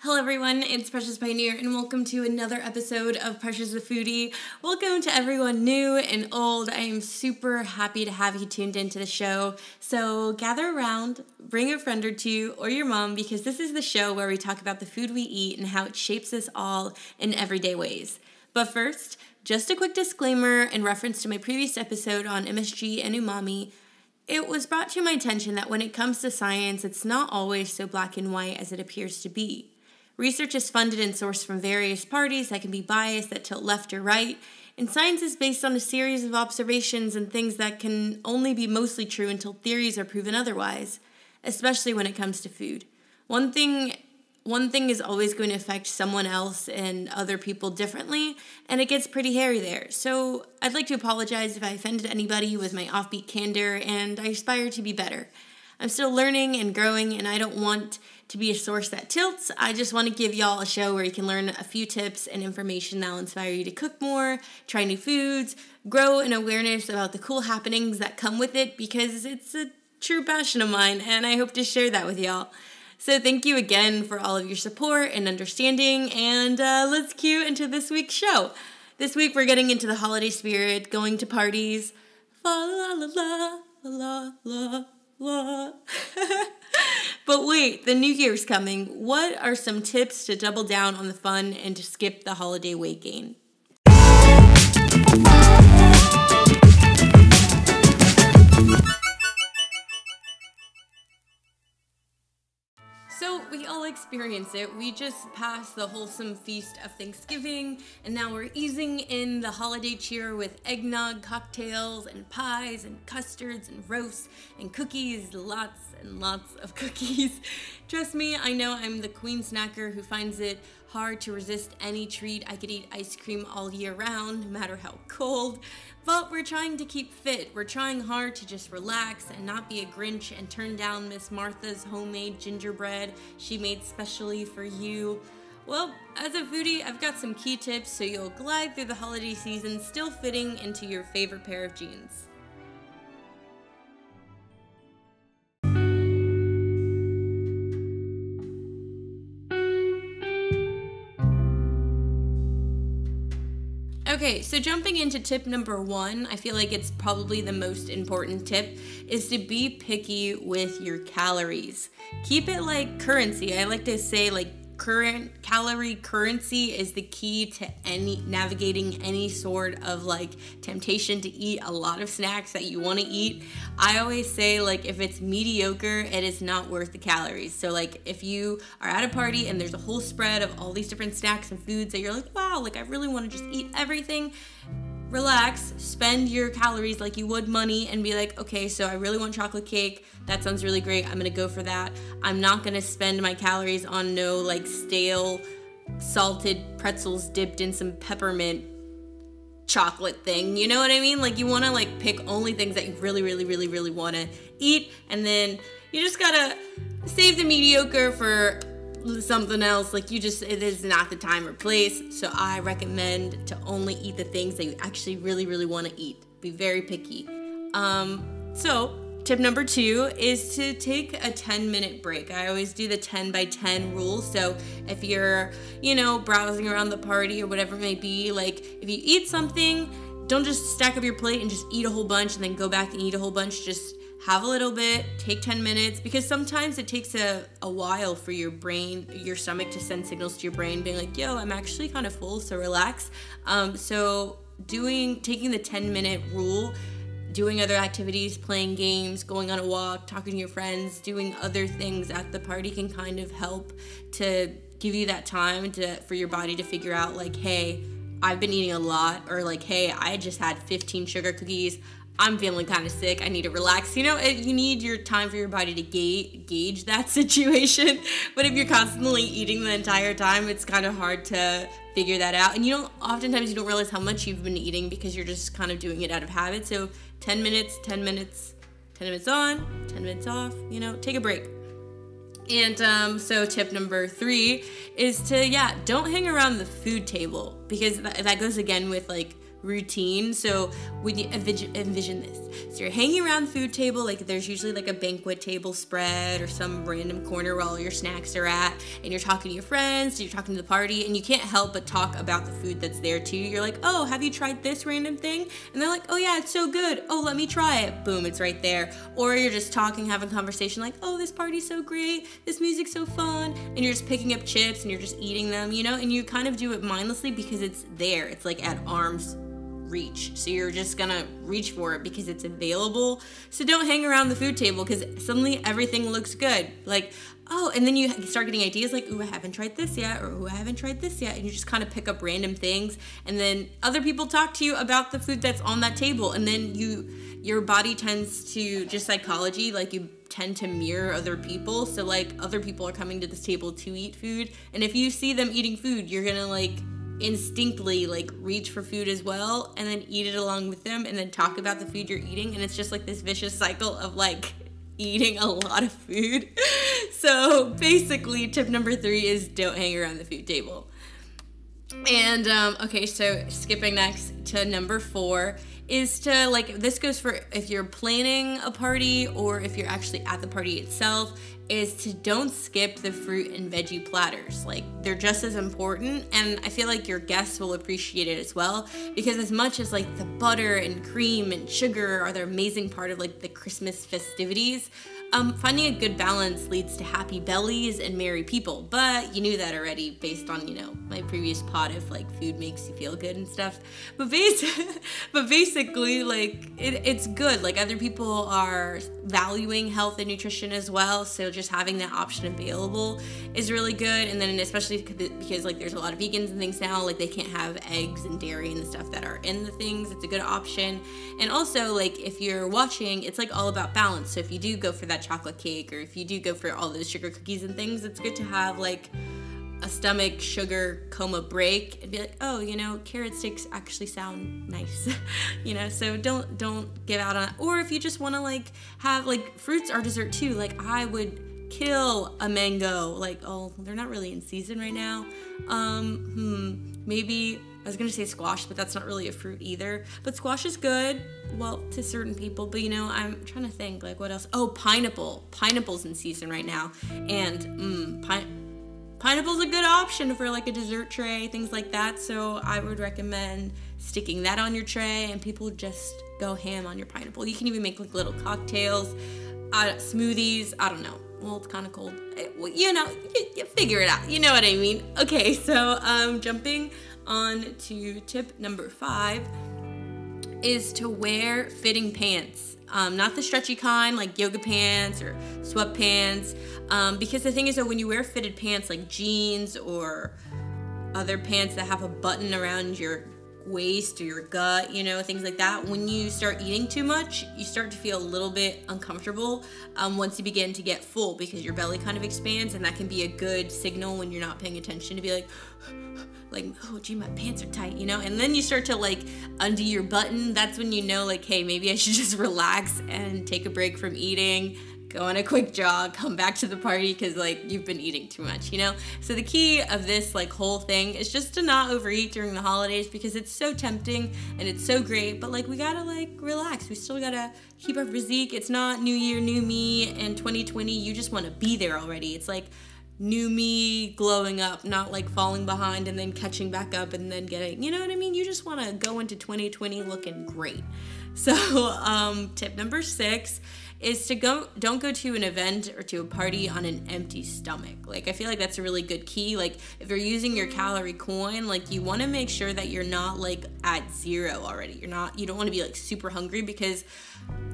Hello, everyone. It's Precious Pioneer, and welcome to another episode of Precious the Foodie. Welcome to everyone new and old. I am super happy to have you tuned into the show. So, gather around, bring a friend or two, or your mom, because this is the show where we talk about the food we eat and how it shapes us all in everyday ways. But first, just a quick disclaimer in reference to my previous episode on MSG and umami. It was brought to my attention that when it comes to science, it's not always so black and white as it appears to be. Research is funded and sourced from various parties that can be biased, that tilt left or right, and science is based on a series of observations and things that can only be mostly true until theories are proven otherwise, especially when it comes to food. One thing one thing is always going to affect someone else and other people differently, and it gets pretty hairy there. So, I'd like to apologize if I offended anybody with my offbeat candor, and I aspire to be better. I'm still learning and growing, and I don't want to be a source that tilts. I just want to give y'all a show where you can learn a few tips and information that'll inspire you to cook more, try new foods, grow an awareness about the cool happenings that come with it because it's a true passion of mine, and I hope to share that with y'all. So, thank you again for all of your support and understanding, and uh, let's cue into this week's show. This week, we're getting into the holiday spirit, going to parties. La la la la la la la. But wait, the new year's coming. What are some tips to double down on the fun and to skip the holiday weight gain? So, we all experience it. We just passed the wholesome feast of Thanksgiving, and now we're easing in the holiday cheer with eggnog cocktails and pies and custards and roasts and cookies, lots and lots of cookies. Trust me, I know I'm the queen snacker who finds it hard to resist any treat. I could eat ice cream all year round, no matter how cold. But we're trying to keep fit. We're trying hard to just relax and not be a Grinch and turn down Miss Martha's homemade gingerbread she made specially for you. Well, as a foodie, I've got some key tips so you'll glide through the holiday season still fitting into your favorite pair of jeans. Okay, so jumping into tip number one, I feel like it's probably the most important tip, is to be picky with your calories. Keep it like currency. I like to say, like, current calorie currency is the key to any navigating any sort of like temptation to eat a lot of snacks that you want to eat. I always say like if it's mediocre it is not worth the calories. So like if you are at a party and there's a whole spread of all these different snacks and foods that you're like wow like i really want to just eat everything relax, spend your calories like you would money, and be like, okay, so I really want chocolate cake. That sounds really great. I'm gonna go for that. I'm not gonna spend my calories on no like stale, salted pretzels dipped in some peppermint chocolate thing. You know what I mean? Like you wanna like pick only things that you really, really, really, really wanna eat, and then you just gotta save the mediocre for something else. Like you just it is not the time or place. So i recommend to only eat the things that you actually really really want to eat. Be very picky. Um so tip number two is to take a 10 minute break. I always do the 10 by 10 rule. So if you're you know browsing around the party or whatever it may be like if you eat something don't just stack up your plate and just eat a whole bunch and then go back and eat a whole bunch. Just have a little bit, take 10 minutes, because sometimes it takes a, a while for your brain, your stomach to send signals to your brain, being like, yo, I'm actually kind of full, so relax. Um, so, doing, taking the 10 minute rule, doing other activities, playing games, going on a walk, talking to your friends, doing other things at the party can kind of help to give you that time to for your body to figure out like, hey, I've been eating a lot, or like, hey, I just had 15 sugar cookies. I'm feeling kind of sick. I need to relax. You know, you need your time for your body to ga- gauge that situation. But if you're constantly eating the entire time, it's kind of hard to figure that out. And you don't, oftentimes, you don't realize how much you've been eating because you're just kind of doing it out of habit. So 10 minutes, 10 minutes, 10 minutes on, 10 minutes off, you know, take a break. And um, so, tip number three is to, yeah, don't hang around the food table because that, that goes again with like routine. So when you envision this, so you're hanging around the food table, like there's usually like a banquet table spread or some random corner where all your snacks are at, and you're talking to your friends, you're talking to the party, and you can't help but talk about the food that's there too. You're like, oh, have you tried this random thing? And they're like, oh yeah, it's so good. Oh, let me try it. Boom, it's right there. Or you're just talking, having conversation like, oh, this party's so great, this music's so fun, and you're just picking up chips and you're just eating them, you know, and you kind of do it mindlessly because it's there. It's like at arm's reach. So you're just gonna reach for it because it's available. So don't hang around the food table because suddenly everything looks good. Like, oh, and then you start getting ideas like, ooh, I haven't tried this yet, or ooh, I haven't tried this yet. And you just kind of pick up random things. And then other people talk to you about the food that's on that table. And then you, your body tends to, just psychology, like you tend to mirror other people. So, like, other people are coming to this table to eat food. And if you see them eating food, you're gonna, like, instinctively like reach for food as well and then eat it along with them and then talk about the food you're eating and it's just like this vicious cycle of like eating a lot of food. so basically tip number 3 is don't hang around the food table. And um, okay, so skipping next to number 4 is to like this goes for if you're planning a party or if you're actually at the party itself is to don't skip the fruit and veggie platters. Like they're just as important and I feel like your guests will appreciate it as well because as much as like the butter and cream and sugar are the amazing part of like the Christmas festivities, um, finding a good balance leads to happy bellies and merry people, but you knew that already based on, you know, my previous pod if like food makes you feel good and stuff. But bas- but basically like it, it's good. Like other people are valuing health and nutrition as well, so just having that option available is really good. And then especially because like there's a lot of vegans and things now, like they can't have eggs and dairy and the stuff that are in the things. It's a good option. And also like if you're watching, it's like all about balance. So if you do go for that that chocolate cake or if you do go for all those sugar cookies and things, it's good to have like a stomach sugar coma break and be like, oh, you know, carrot sticks actually sound nice, you know. So don't don't give out on. Or if you just want to like have like fruits are dessert too. Like I would kill a mango. Like oh, they're not really in season right now. Um, hmm, maybe I was gonna say squash, but that's not really a fruit either. But squash is good, well, to certain people. But you know, I'm trying to think like what else. Oh, pineapple. Pineapple's in season right now, and mm, pine- pineapple's a good option for like a dessert tray, things like that. So I would recommend sticking that on your tray, and people just go ham on your pineapple. You can even make like little cocktails, uh, smoothies. I don't know well, it's kind of cold. Well, you know, you, you, figure it out. You know what I mean. Okay, so um, jumping on to tip number five is to wear fitting pants. Um, not the stretchy kind like yoga pants or sweatpants. Um, because the thing is that when you wear fitted pants like jeans or other pants that have a button around your waist or your gut, you know, things like that. When you start eating too much, you start to feel a little bit uncomfortable um, once you begin to get full because your belly kind of expands, and that can be a good signal when you're not paying attention to be like, like, oh, gee, my pants are tight, you know? And then you start to like undo your button. That's when you know, like, hey, maybe I should just relax and take a break from eating go on a quick jog, come back to the party because like you've been eating too much, you know? So the key of this like whole thing is just to not overeat during the holidays because it's so tempting and it's so great, but like we gotta like relax. We still gotta keep our physique. It's not new year, new me and 2020. You just wanna be there already. It's like new me glowing up, not like falling behind and then catching back up and then getting, you know what I mean? You just wanna go into 2020 looking great. So, um, tip number six is to go don't go to an event or to a party on an empty stomach. Like I feel like that's a really good key. Like if you're using your calorie coin, like you want to make sure that you're not like at zero already. You're not you don't want to be like super hungry because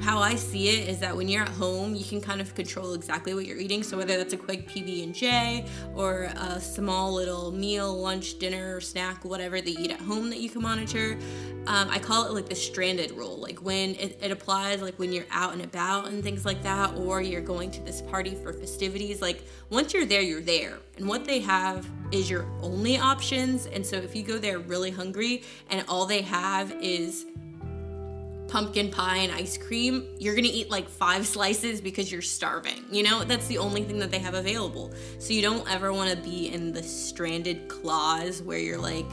how I see it is that when you're at home, you can kind of control exactly what you're eating. So whether that's a quick PB and J or a small little meal, lunch, dinner, snack, whatever they eat at home that you can monitor, um, I call it like the stranded rule. Like when it, it applies, like when you're out and about and things like that, or you're going to this party for festivities. Like once you're there, you're there, and what they have is your only options. And so if you go there really hungry and all they have is pumpkin pie and ice cream, you're gonna eat like five slices because you're starving. You know, that's the only thing that they have available. So you don't ever wanna be in the stranded clause where you're like,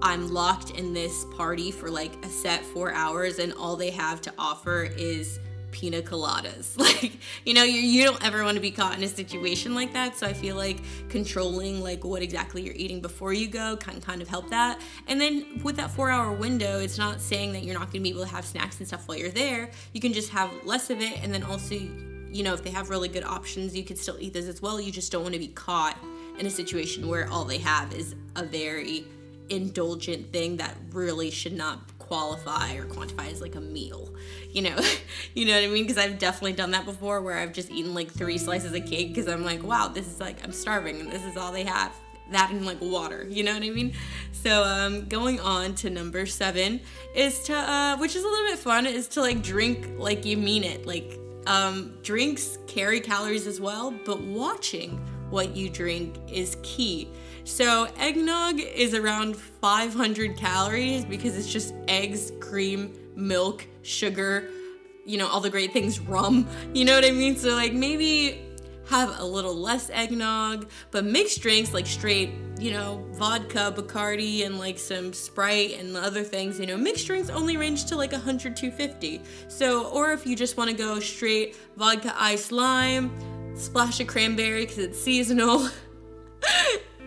I'm locked in this party for like a set four hours and all they have to offer is pina coladas. Like, you know, you, you don't ever want to be caught in a situation like that. So I feel like controlling like what exactly you're eating before you go can kind of help that. And then with that four hour window, it's not saying that you're not going to be able to have snacks and stuff while you're there. You can just have less of it. And then also, you know, if they have really good options, you could still eat those as well. You just don't want to be caught in a situation where all they have is a very indulgent thing that really should not qualify or quantify as like a meal. You know you know what i mean? Because i've definitely done that before where i've just eaten like three slices of cake because i'm like wow this is like i'm starving and this is all they have. That and like water you know what i mean? So um going on to number seven is to uh which is a little bit fun is to like drink like you mean it. Like um drinks carry calories as well but watching what you drink is key so, eggnog is around 500 calories because it's just eggs, cream, milk, sugar, you know, all the great things, rum. You know what I mean? So, like, maybe have a little less eggnog, but mixed drinks like straight, you know, vodka, Bacardi, and like some Sprite and other things, you know, mixed drinks only range to like 100, 250. So, or if you just want to go straight vodka, ice, lime, splash of cranberry because it's seasonal.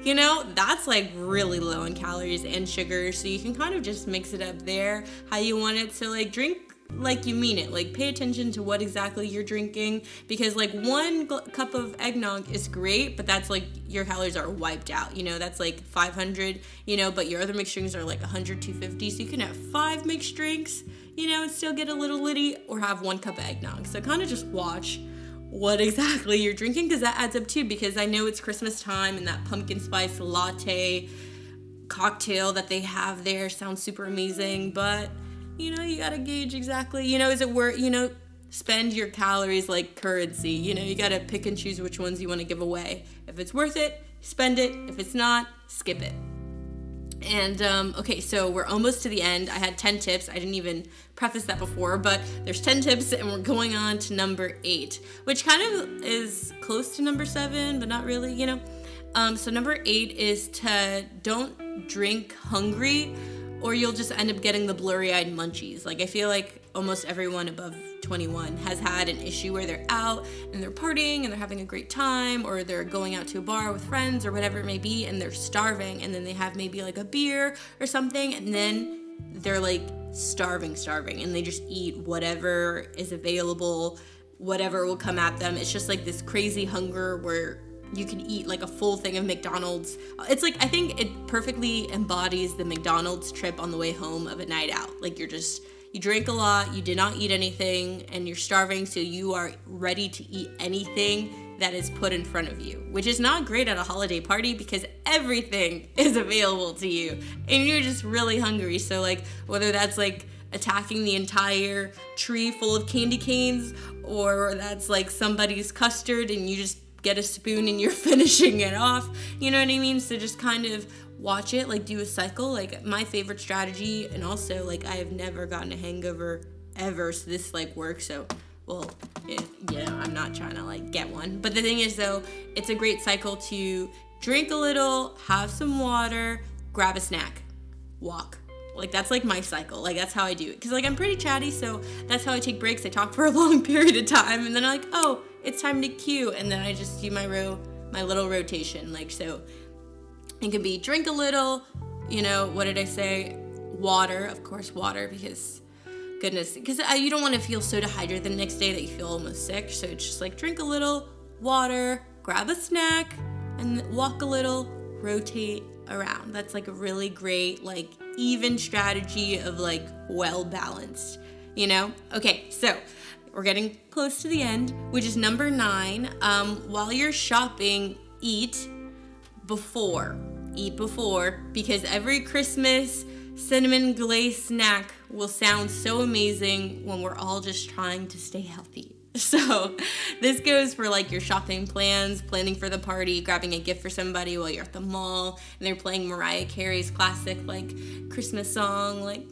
You know, that's like really low in calories and sugar, so you can kind of just mix it up there how you want it So, like drink like you mean it. Like pay attention to what exactly you're drinking because like one gl- cup of eggnog is great, but that's like your calories are wiped out. You know, that's like 500, you know, but your other mixed drinks are like 100 250. So you can have 5 mixed drinks, you know, and still get a little litty or have one cup of eggnog. So kind of just watch what exactly you're drinking because that adds up too because I know it's Christmas time and that pumpkin spice latte cocktail that they have there sounds super amazing, but you know, you got to gauge exactly, you know, is it worth, you know, spend your calories like currency. You know, you got to pick and choose which ones you want to give away. If it's worth it, spend it. If it's not, skip it. And um, okay, so we're almost to the end. I had 10 tips. I didn't even preface that before, but there's 10 tips, and we're going on to number eight, which kind of is close to number seven, but not really, you know. Um, so, number eight is to don't drink hungry, or you'll just end up getting the blurry eyed munchies. Like, I feel like almost everyone above 21 has had an issue where they're out and they're partying and they're having a great time or they're going out to a bar with friends or whatever it may be and they're starving and then they have maybe like a beer or something and then they're like starving starving and they just eat whatever is available whatever will come at them it's just like this crazy hunger where you can eat like a full thing of McDonald's. It's like I think it perfectly embodies the McDonald's trip on the way home of a night out. Like you're just you drank a lot, you did not eat anything, and you're starving, so you are ready to eat anything that is put in front of you, which is not great at a holiday party because everything is available to you and you're just really hungry. So, like, whether that's like attacking the entire tree full of candy canes or that's like somebody's custard and you just get a spoon and you're finishing it off, you know what I mean? So, just kind of watch it, like do a cycle. Like my favorite strategy, and also like I have never gotten a hangover ever, so this like works. So well, it, yeah, I'm not trying to like get one. But the thing is though, it's a great cycle to drink a little, have some water, grab a snack, walk. Like that's like my cycle. Like that's how I do it. Cause like I'm pretty chatty, so that's how I take breaks. I talk for a long period of time, and then I'm like, oh, it's time to cue, and then I just do my row, my little rotation. Like so, it can be drink a little, you know, what did I say? Water, of course, water, because goodness, because uh, you don't want to feel so dehydrated the next day that you feel almost sick. So it's just like drink a little, water, grab a snack, and walk a little, rotate around. That's like a really great, like, even strategy of like well balanced, you know? Okay, so we're getting close to the end, which is number nine. Um, while you're shopping, eat before eat before because every Christmas cinnamon glaze snack will sound so amazing when we're all just trying to stay healthy. So, this goes for like your shopping plans, planning for the party, grabbing a gift for somebody while you're at the mall, and they're playing Mariah Carey's classic like Christmas song, like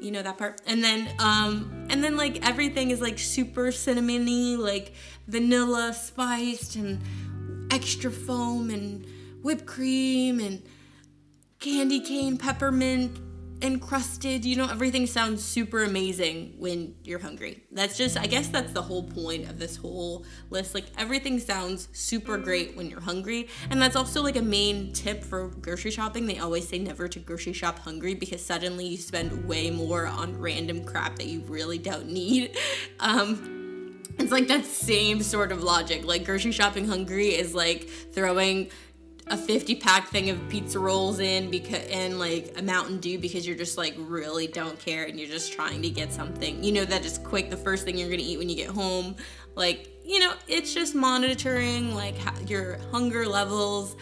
you know that part. And then, um, and then like everything is like super cinnamony, like vanilla spiced and extra foam and whipped cream and candy cane, peppermint, encrusted. You know, everything sounds super amazing when you're hungry. That's just, I guess that's the whole point of this whole list. Like, everything sounds super great when you're hungry. And that's also like a main tip for grocery shopping. They always say never to grocery shop hungry because suddenly you spend way more on random crap that you really don't need. Um, it's like that same sort of logic. Like, grocery shopping hungry is like throwing a 50 pack thing of pizza rolls in because and like a Mountain Dew because you're just like really don't care and you're just trying to get something. You know that is quick the first thing you're going to eat when you get home. Like, you know, it's just monitoring like your hunger levels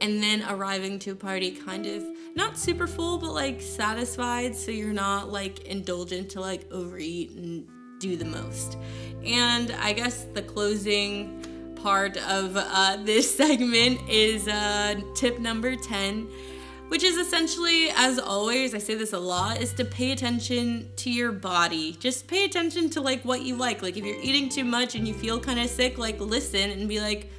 and then arriving to a party kind of not super full but like satisfied so you're not like indulgent to like overeat and do the most. And I guess the closing part of uh, this segment is uh, tip number 10, which is essentially, as always, I say this a lot, is to pay attention to your body. Just pay attention to like what you like. Like if you're eating too much and you feel kind of sick, like listen and be like,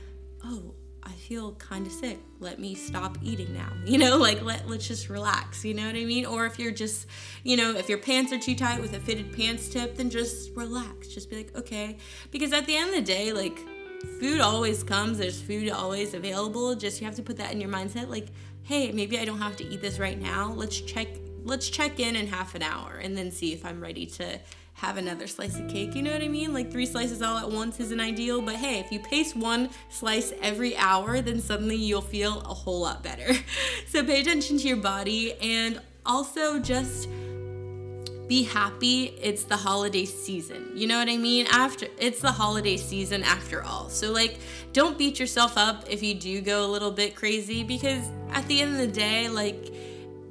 oh, I feel kind of sick. Let me stop eating now. You know, like let let's just relax. You know what I mean? Or if you're just, you know, if your pants are too tight with a fitted pants tip, then just relax. Just be like, okay. Because at the end of the day, like food always comes there's food always available just you have to put that in your mindset like hey maybe i don't have to eat this right now let's check let's check in in half an hour and then see if i'm ready to have another slice of cake you know what i mean? Like three slices all at once isn't ideal but hey if you pace one slice every hour then suddenly you'll feel a whole lot better. So pay attention to your body and also just be happy it's the holiday season. You know what i mean? After it's the holiday season after all. So like don't beat yourself up if you do go a little bit crazy because at the end of the day like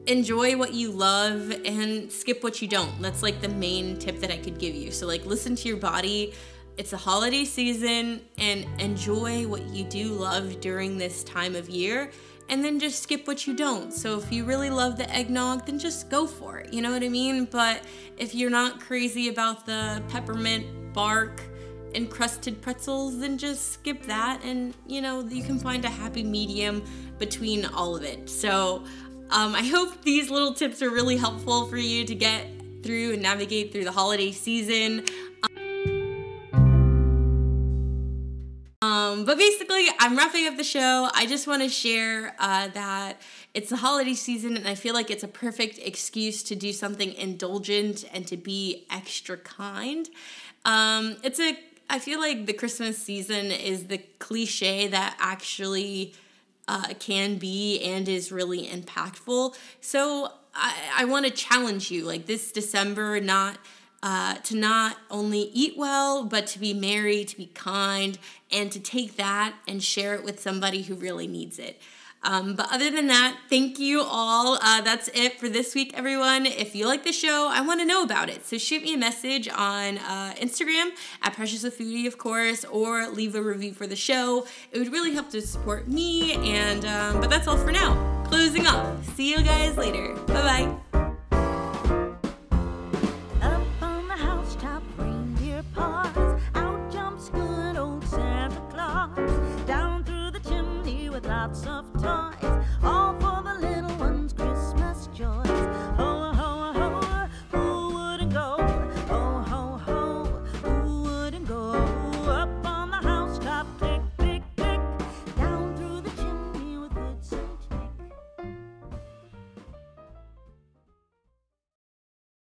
enjoy what you love and skip what you don't. That's like the main tip that i could give you. So like listen to your body. It's a holiday season and enjoy what you do love during this time of year and then just skip what you don't. So if you really love the eggnog, then just go for it. You know what I mean? But if you're not crazy about the peppermint bark encrusted pretzels, then just skip that and you know, you can find a happy medium between all of it. So um, I hope these little tips are really helpful for you to get through and navigate through the holiday season. Um, but basically, I'm wrapping up the show. I just want to share uh, that it's the holiday season, and I feel like it's a perfect excuse to do something indulgent and to be extra kind. Um, it's a, I feel like the Christmas season is the cliche that actually uh, can be and is really impactful. So I, I want to challenge you, like this December, not uh, to not only eat well, but to be merry, to be kind, and to take that and share it with somebody who really needs it. Um, but other than that, thank you all. Uh, that's it for this week, everyone. If you like the show, I want to know about it. So shoot me a message on uh, Instagram at Precious a Foodie, of course, or leave a review for the show. It would really help to support me. And um, but that's all for now. Closing off. See you guys later. Bye bye.